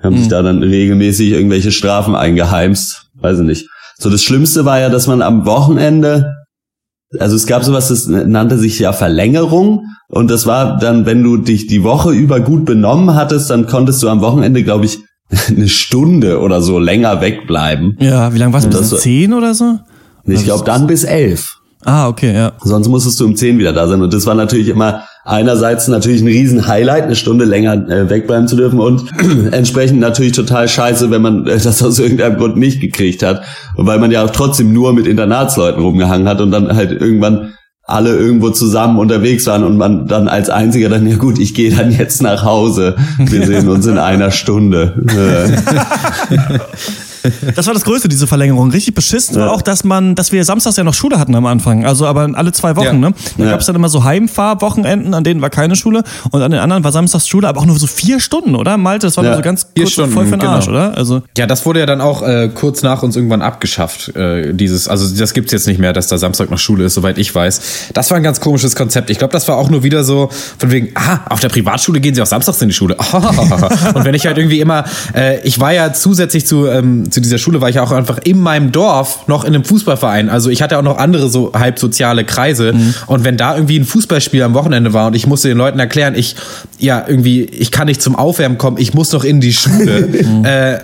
Haben mhm. sich da dann regelmäßig irgendwelche Strafen eingeheimst. Weiß ich nicht. So, das Schlimmste war ja, dass man am Wochenende, also es gab sowas, das nannte sich ja Verlängerung. Und das war dann, wenn du dich die Woche über gut benommen hattest, dann konntest du am Wochenende, glaube ich, [LAUGHS] eine Stunde oder so länger wegbleiben. Ja, wie lange warst du? Bis zehn oder so? Ich glaube dann bis elf. Ah, okay, ja. Sonst musstest du um zehn wieder da sein. Und das war natürlich immer einerseits natürlich ein riesen Highlight, eine Stunde länger äh, wegbleiben zu dürfen und [CLEARS THROAT] entsprechend natürlich total scheiße, wenn man äh, das aus irgendeinem Grund nicht gekriegt hat. Und weil man ja auch trotzdem nur mit Internatsleuten rumgehangen hat und dann halt irgendwann alle irgendwo zusammen unterwegs waren und man dann als einziger dann, ja gut, ich gehe dann jetzt nach Hause. Wir [LAUGHS] sehen uns in einer Stunde. [LAUGHS] [LAUGHS] [LAUGHS] Das war das Größte, diese Verlängerung. Richtig beschissen ja. war auch, dass man, dass wir samstags ja noch Schule hatten am Anfang. Also aber alle zwei Wochen, ja. ne? Da ja. gab es dann immer so Heimfahrwochenenden, an denen war keine Schule und an den anderen war samstags Schule, aber auch nur so vier Stunden, oder? Malte, das war ja. nur so ganz vier kurz Stunden, voll für den genau. Arsch, oder? Also ja, das wurde ja dann auch äh, kurz nach uns irgendwann abgeschafft. Äh, dieses, also das gibt's jetzt nicht mehr, dass da Samstag noch Schule ist, soweit ich weiß. Das war ein ganz komisches Konzept. Ich glaube, das war auch nur wieder so von wegen, ah, auf der Privatschule gehen sie auch samstags in die Schule. [LAUGHS] und wenn ich halt irgendwie immer, äh, ich war ja zusätzlich zu ähm, zu dieser Schule war ich auch einfach in meinem Dorf noch in einem Fußballverein. Also ich hatte auch noch andere so halb soziale Kreise. Mhm. Und wenn da irgendwie ein Fußballspiel am Wochenende war und ich musste den Leuten erklären, ich, ja, irgendwie, ich kann nicht zum Aufwärmen kommen, ich muss noch in die Schule. [LAUGHS] Mhm. äh,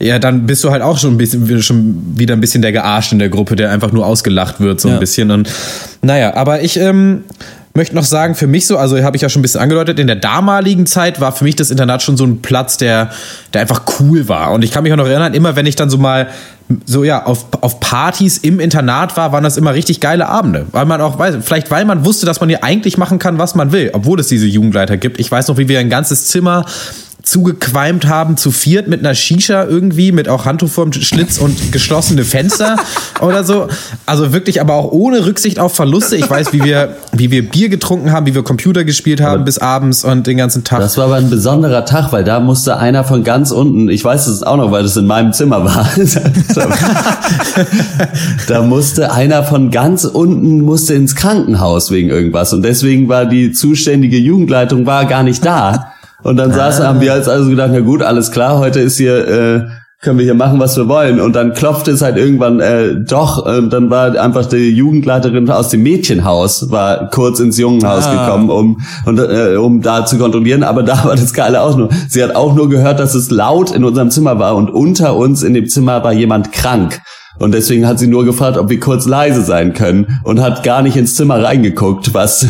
ja, dann bist du halt auch schon ein bisschen, schon wieder ein bisschen der Gearscht in der Gruppe, der einfach nur ausgelacht wird, so ein bisschen. Und naja, aber ich, ähm, möchte noch sagen, für mich so, also habe ich ja schon ein bisschen angedeutet, in der damaligen Zeit war für mich das Internat schon so ein Platz, der, der einfach cool war. Und ich kann mich auch noch erinnern, immer wenn ich dann so mal so ja auf, auf Partys im Internat war, waren das immer richtig geile Abende. Weil man auch weiß, vielleicht weil man wusste, dass man hier eigentlich machen kann, was man will, obwohl es diese Jugendleiter gibt. Ich weiß noch, wie wir ein ganzes Zimmer zugequalmt haben, zu viert mit einer Shisha irgendwie, mit auch Handtuch vorm Schlitz und geschlossene Fenster [LAUGHS] oder so. Also wirklich, aber auch ohne Rücksicht auf Verluste. Ich weiß, wie wir, wie wir Bier getrunken haben, wie wir Computer gespielt haben aber bis abends und den ganzen Tag. Das war aber ein besonderer Tag, weil da musste einer von ganz unten, ich weiß es auch noch, weil das in meinem Zimmer war. [LAUGHS] [LAUGHS] da musste einer von ganz unten musste ins Krankenhaus wegen irgendwas und deswegen war die zuständige Jugendleitung war gar nicht da. Und dann ah. saßen, haben wir jetzt also gedacht, na gut, alles klar, heute ist hier, äh, können wir hier machen, was wir wollen. Und dann klopfte es halt irgendwann äh, doch, und dann war einfach die Jugendleiterin aus dem Mädchenhaus, war kurz ins Jungenhaus ah. gekommen, um, und, äh, um da zu kontrollieren. Aber da war das Geile auch nur. Sie hat auch nur gehört, dass es laut in unserem Zimmer war und unter uns in dem Zimmer war jemand krank. Und deswegen hat sie nur gefragt, ob wir kurz leise sein können und hat gar nicht ins Zimmer reingeguckt, was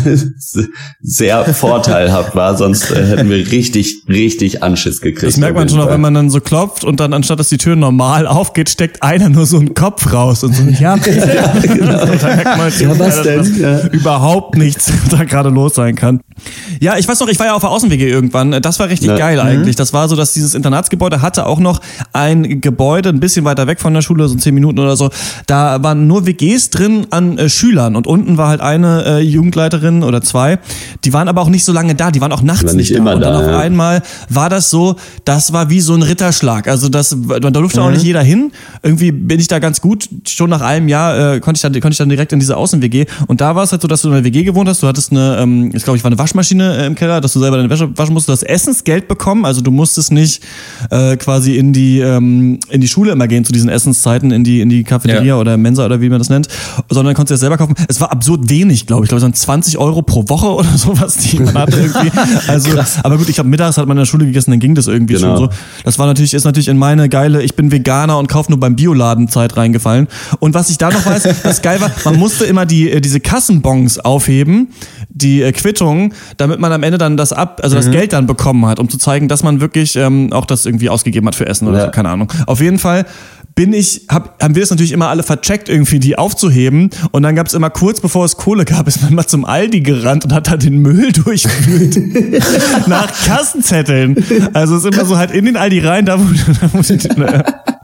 [LAUGHS] sehr vorteilhaft war. Sonst äh, hätten wir richtig, richtig Anschiss gekriegt. Das merkt man schon auch, wenn man dann so klopft und dann anstatt, dass die Tür normal aufgeht, steckt einer nur so einen Kopf raus und so, [LAUGHS] ja, ja, genau. ja was denn? Ja. Überhaupt nichts [LAUGHS] da gerade los sein kann. Ja, ich weiß noch, ich war ja auf der Außenwege irgendwann. Das war richtig ja. geil mhm. eigentlich. Das war so, dass dieses Internatsgebäude hatte auch noch ein Gebäude ein bisschen weiter weg von der Schule, so zehn Minuten oder so. Da waren nur WGs drin an äh, Schülern und unten war halt eine äh, Jugendleiterin oder zwei. Die waren aber auch nicht so lange da. Die waren auch nachts war nicht, nicht immer da. Und dann da, auf ja. einmal war das so, das war wie so ein Ritterschlag. Also das, da durfte mhm. auch nicht jeder hin. Irgendwie bin ich da ganz gut. Schon nach einem Jahr äh, konnte ich dann, konnte ich dann direkt in diese Außen-WG. Und da war es halt so, dass du in einer WG gewohnt hast. Du hattest eine, ähm, ich glaube, ich war eine Waschmaschine äh, im Keller, dass du selber deine Wäsche waschen musst. Du hast Essensgeld bekommen. Also du musstest nicht äh, quasi in die ähm, in die Schule immer gehen zu diesen Essenszeiten in die in die Cafeteria ja. oder Mensa oder wie man das nennt, sondern konntest du das selber kaufen. Es war absurd wenig, glaube ich. Ich glaube, es waren 20 Euro pro Woche [LAUGHS] oder sowas, die man hatte irgendwie. [LAUGHS] Also, aber gut, ich habe mittags hat man in der Schule gegessen, dann ging das irgendwie genau. schon so. Das war natürlich, ist natürlich in meine geile, ich bin Veganer und kaufe nur beim Bioladen Zeit reingefallen. Und was ich da noch weiß, was geil war, man musste immer die, äh, diese Kassenbons aufheben, die äh, Quittung, damit man am Ende dann das ab, also das mhm. Geld dann bekommen hat, um zu zeigen, dass man wirklich ähm, auch das irgendwie ausgegeben hat für Essen oder ja. so, keine Ahnung. Auf jeden Fall bin ich, hab, haben wir es natürlich immer alle vercheckt, irgendwie die aufzuheben. Und dann gab es immer kurz bevor es Kohle gab, ist man mal zum Aldi gerannt und hat da den Müll [LAUGHS] durchgeführt nach Kassenzetteln. Also es ist immer so halt in den Aldi rein, da wo, [LAUGHS] da wo die,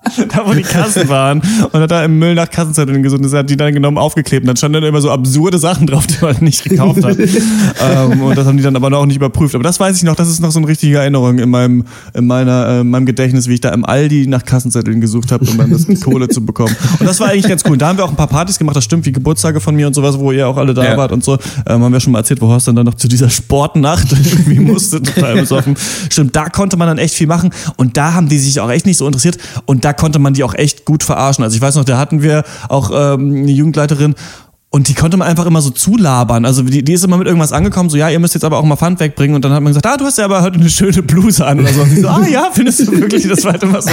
[LAUGHS] da wo die Kassen waren und hat da im Müll nach Kassenzetteln gesucht und hat die dann genommen aufgeklebt und dann standen dann immer so absurde Sachen drauf, die man nicht gekauft hat. [LAUGHS] ähm, und das haben die dann aber auch nicht überprüft. Aber das weiß ich noch, das ist noch so eine richtige Erinnerung in meinem, in meiner, äh, in meinem Gedächtnis, wie ich da im Aldi nach Kassenzetteln gesucht habe, um dann das [LAUGHS] Kohle zu bekommen. Und das war eigentlich ganz cool. Da haben wir auch ein paar Partys gemacht, das stimmt, wie Geburtstage von mir und sowas, wo ihr auch alle da ja. wart und so. Ähm, haben wir schon mal erzählt, wo Horst dann, dann noch zu dieser Sportnacht irgendwie musste, total besoffen. Stimmt, da konnte man dann echt viel machen und da haben die sich auch echt nicht so interessiert und da konnte man die auch echt gut verarschen. Also ich weiß noch, da hatten wir auch ähm, eine Jugendleiterin und die konnte man einfach immer so zulabern. Also die, die ist immer mit irgendwas angekommen, so ja, ihr müsst jetzt aber auch mal Pfand wegbringen. Und dann hat man gesagt, ah, du hast ja aber heute eine schöne Bluse an oder so. Und sie so, ah ja, findest du wirklich? Das war halt immer so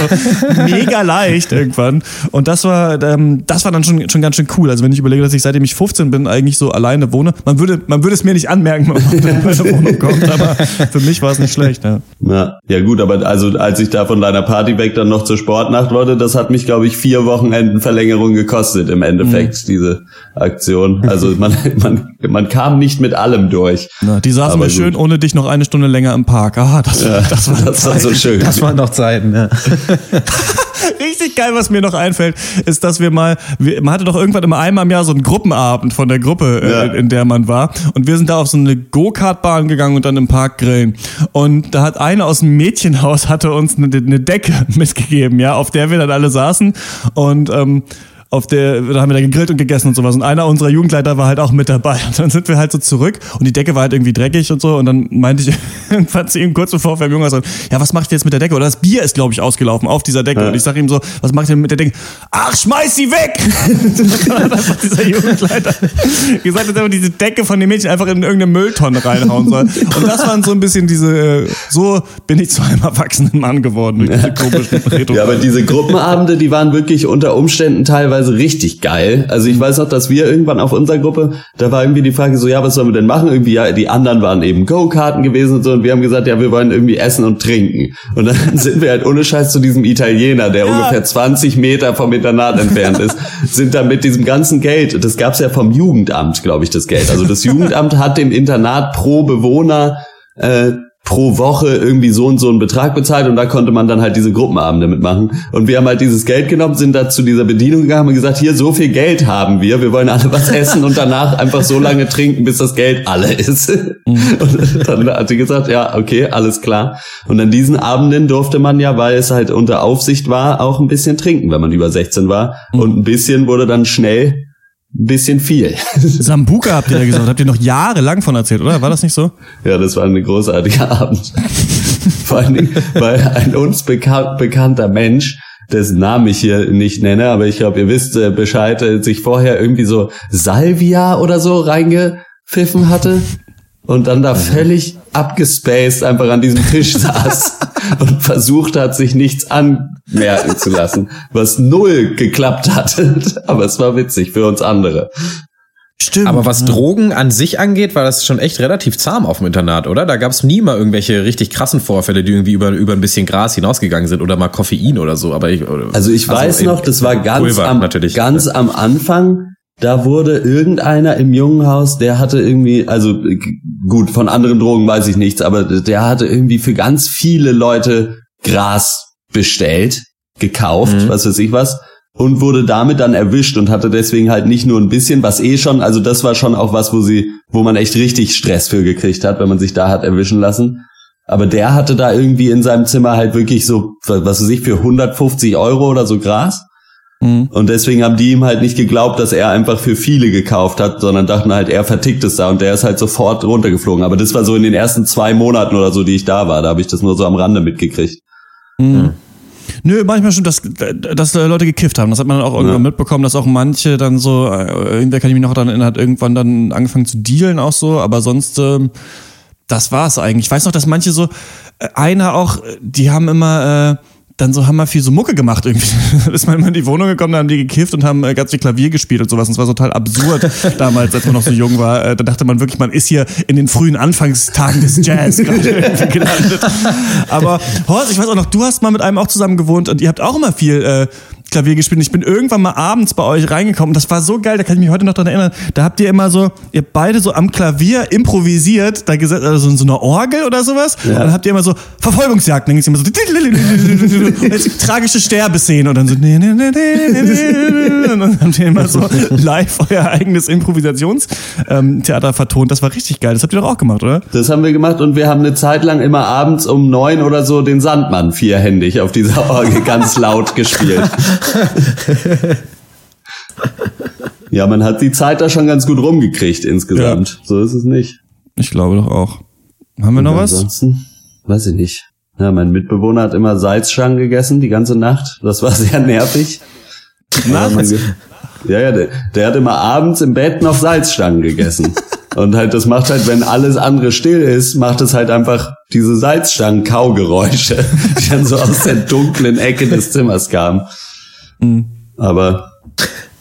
mega leicht irgendwann. Und das war, ähm, das war dann schon, schon ganz schön cool. Also wenn ich überlege, dass ich seitdem ich 15 bin eigentlich so alleine wohne, man würde, man würde es mir nicht anmerken, wenn man in meine [LAUGHS] Wohnung kommt, aber für mich war es nicht schlecht. Ja. ja. Ja gut, aber also als ich da von deiner Party weg dann noch zur Sportnacht wollte, das hat mich, glaube ich, vier Wochenenden Verlängerung gekostet im Endeffekt, mhm. diese Aktion. Situation. Also man, [LAUGHS] man, man kam nicht mit allem durch. Na, die saßen wir schön ohne dich noch eine Stunde länger im Park. Ah, das, ja, [LAUGHS] das, war, das war so schön. Das waren noch Zeiten, ja. [LAUGHS] Richtig geil, was mir noch einfällt, ist, dass wir mal, wir, man hatte doch irgendwann immer einmal im Jahr so einen Gruppenabend von der Gruppe, äh, ja. äh, in der man war. Und wir sind da auf so eine Go-Kart-Bahn gegangen und dann im Park grillen. Und da hat eine aus dem Mädchenhaus hatte uns eine, eine Decke mitgegeben, ja, auf der wir dann alle saßen. Und ähm, auf der, da haben wir da gegrillt und gegessen und sowas. Und einer unserer Jugendleiter war halt auch mit dabei. Und dann sind wir halt so zurück und die Decke war halt irgendwie dreckig und so. Und dann meinte ich [LAUGHS] irgendwann zu ihm kurz bevor wir im Jungen sagen, ja, was macht ihr jetzt mit der Decke? Oder das Bier ist, glaube ich, ausgelaufen auf dieser Decke. Ja. Und ich sage ihm so, was macht ihr mit der Decke? Ach, schmeiß sie weg! einfach [LAUGHS] dieser Jugendleiter gesagt, dass er diese Decke von dem Mädchen einfach in irgendeine Mülltonne reinhauen soll. Und das waren so ein bisschen diese, so bin ich zu einem erwachsenen Mann geworden. Durch diese komischen [LAUGHS] ja, aber diese Gruppenabende, die waren wirklich unter Umständen teilweise teilweise richtig geil. Also ich weiß noch, dass wir irgendwann auf unserer Gruppe, da war irgendwie die Frage so, ja, was sollen wir denn machen? Irgendwie, ja, die anderen waren eben Go-Karten gewesen und so und wir haben gesagt, ja, wir wollen irgendwie essen und trinken. Und dann [LAUGHS] sind wir halt ohne Scheiß zu diesem Italiener, der ja. ungefähr 20 Meter vom Internat entfernt ist, [LAUGHS] sind da mit diesem ganzen Geld, das gab's ja vom Jugendamt, glaube ich, das Geld. Also das Jugendamt hat dem Internat pro Bewohner äh, pro Woche irgendwie so und so einen Betrag bezahlt und da konnte man dann halt diese Gruppenabende mitmachen. Und wir haben halt dieses Geld genommen, sind da zu dieser Bedienung gegangen und gesagt, hier, so viel Geld haben wir, wir wollen alle was essen und danach einfach so lange trinken, bis das Geld alle ist. Mhm. Und dann hat sie gesagt, ja, okay, alles klar. Und an diesen Abenden durfte man ja, weil es halt unter Aufsicht war, auch ein bisschen trinken, wenn man über 16 war. Mhm. Und ein bisschen wurde dann schnell bisschen viel. [LAUGHS] Sambuka habt ihr ja gesagt, habt ihr noch jahrelang von erzählt, oder? War das nicht so? Ja, das war ein großartiger [LAUGHS] Abend. Vor allen Dingen, weil ein uns bekan bekannter Mensch, dessen Namen ich hier nicht nenne, aber ich glaube, ihr wisst äh, Bescheid, äh, sich vorher irgendwie so Salvia oder so reingepfiffen hatte und dann da völlig abgespaced einfach an diesem Tisch [LAUGHS] saß und versucht hat, sich nichts anmerken zu lassen, was null geklappt hat. [LAUGHS] Aber es war witzig für uns andere. Stimmt. Aber was Drogen an sich angeht, war das schon echt relativ zahm auf dem Internat, oder? Da gab es nie mal irgendwelche richtig krassen Vorfälle, die irgendwie über, über ein bisschen Gras hinausgegangen sind oder mal Koffein oder so. Aber ich, also ich also weiß noch, das war ganz, Pulver, am, ganz am Anfang da wurde irgendeiner im Jungenhaus, der hatte irgendwie, also gut, von anderen Drogen weiß ich nichts, aber der hatte irgendwie für ganz viele Leute Gras bestellt, gekauft, mhm. was weiß ich was, und wurde damit dann erwischt und hatte deswegen halt nicht nur ein bisschen, was eh schon, also das war schon auch was, wo sie, wo man echt richtig Stress für gekriegt hat, wenn man sich da hat erwischen lassen. Aber der hatte da irgendwie in seinem Zimmer halt wirklich so, was weiß ich, für 150 Euro oder so Gras. Mhm. Und deswegen haben die ihm halt nicht geglaubt, dass er einfach für viele gekauft hat, sondern dachten halt, er vertickt es da und der ist halt sofort runtergeflogen. Aber das war so in den ersten zwei Monaten oder so, die ich da war. Da habe ich das nur so am Rande mitgekriegt. Mhm. Nö, manchmal schon, dass, dass Leute gekifft haben. Das hat man dann auch irgendwann ja. mitbekommen, dass auch manche dann so, äh, irgendwer kann ich mich noch daran erinnern, hat irgendwann dann angefangen zu dealen auch so, aber sonst, äh, das war's eigentlich. Ich weiß noch, dass manche so, äh, einer auch, die haben immer, äh, dann so haben wir viel so Mucke gemacht irgendwie. [LAUGHS] ist man immer in die Wohnung gekommen, da haben die gekifft und haben äh, ganz viel Klavier gespielt und sowas. Und es war total absurd [LAUGHS] damals, als man noch so jung war. Äh, da dachte man wirklich, man ist hier in den frühen Anfangstagen des Jazz [LAUGHS] gelandet. Aber Horst, ich weiß auch noch, du hast mal mit einem auch zusammen gewohnt und ihr habt auch immer viel äh, Klavier gespielt. Und ich bin irgendwann mal abends bei euch reingekommen. Das war so geil, da kann ich mich heute noch dran erinnern. Da habt ihr immer so, ihr beide so am Klavier improvisiert, da gesetzt, also in so einer Orgel oder sowas. Ja. Und dann habt ihr immer so Verfolgungsjagden, dann ging's immer so [LAUGHS] tragische Sterbeszenen und dann so und dann habt ihr immer so live euer eigenes Improvisationstheater vertont. Das war richtig geil. Das habt ihr doch auch gemacht, oder? Das haben wir gemacht und wir haben eine Zeit lang immer abends um neun oder so den Sandmann vierhändig auf dieser Orgel ganz laut gespielt. [LAUGHS] ja, man hat die Zeit da schon ganz gut rumgekriegt insgesamt. Ja. So ist es nicht. Ich glaube doch auch. Haben wir noch was? Ansonsten, weiß ich nicht. Ja, mein Mitbewohner hat immer Salzstangen gegessen die ganze Nacht. Das war [LAUGHS] sehr nervig. Nachts? Ja, ja, der, der hat immer abends im Bett noch Salzstangen gegessen. [LAUGHS] Und halt, das macht halt, wenn alles andere still ist, macht es halt einfach diese Salzstangen-Kaugeräusche, [LAUGHS] die dann so aus der dunklen Ecke des Zimmers kamen. Mhm. Aber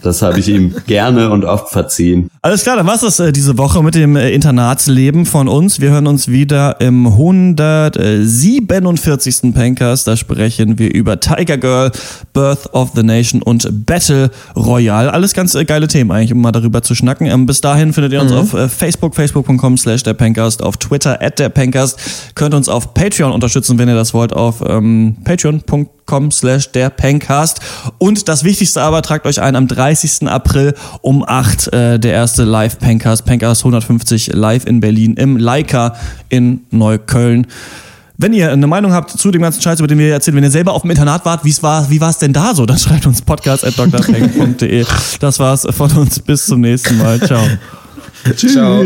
das habe ich ihm [LAUGHS] gerne und oft verziehen. Alles klar, dann war's das äh, diese Woche mit dem äh, Internatsleben von uns. Wir hören uns wieder im 147. Pankers. Da sprechen wir über Tiger Girl, Birth of the Nation und Battle Royale. Alles ganz äh, geile Themen eigentlich, um mal darüber zu schnacken. Ähm, bis dahin findet ihr uns mhm. auf äh, Facebook, facebook.com slash der Pankast, auf Twitter at der Pankast. Könnt uns auf Patreon unterstützen, wenn ihr das wollt, auf ähm, patreon.com slash der Pankast. Und das Wichtigste aber, tragt euch ein am 3 30. April um 8 äh, der erste Live Pankers, Pankers 150 live in Berlin im Leica in Neukölln. Wenn ihr eine Meinung habt zu dem ganzen Scheiß, über den wir erzählen, wenn ihr selber auf dem Internat wart, wie's war, wie war es denn da so, dann schreibt uns podcast.drpeng.de. Das war's von uns. Bis zum nächsten Mal. Ciao. [LAUGHS] Tschüss. Ciao.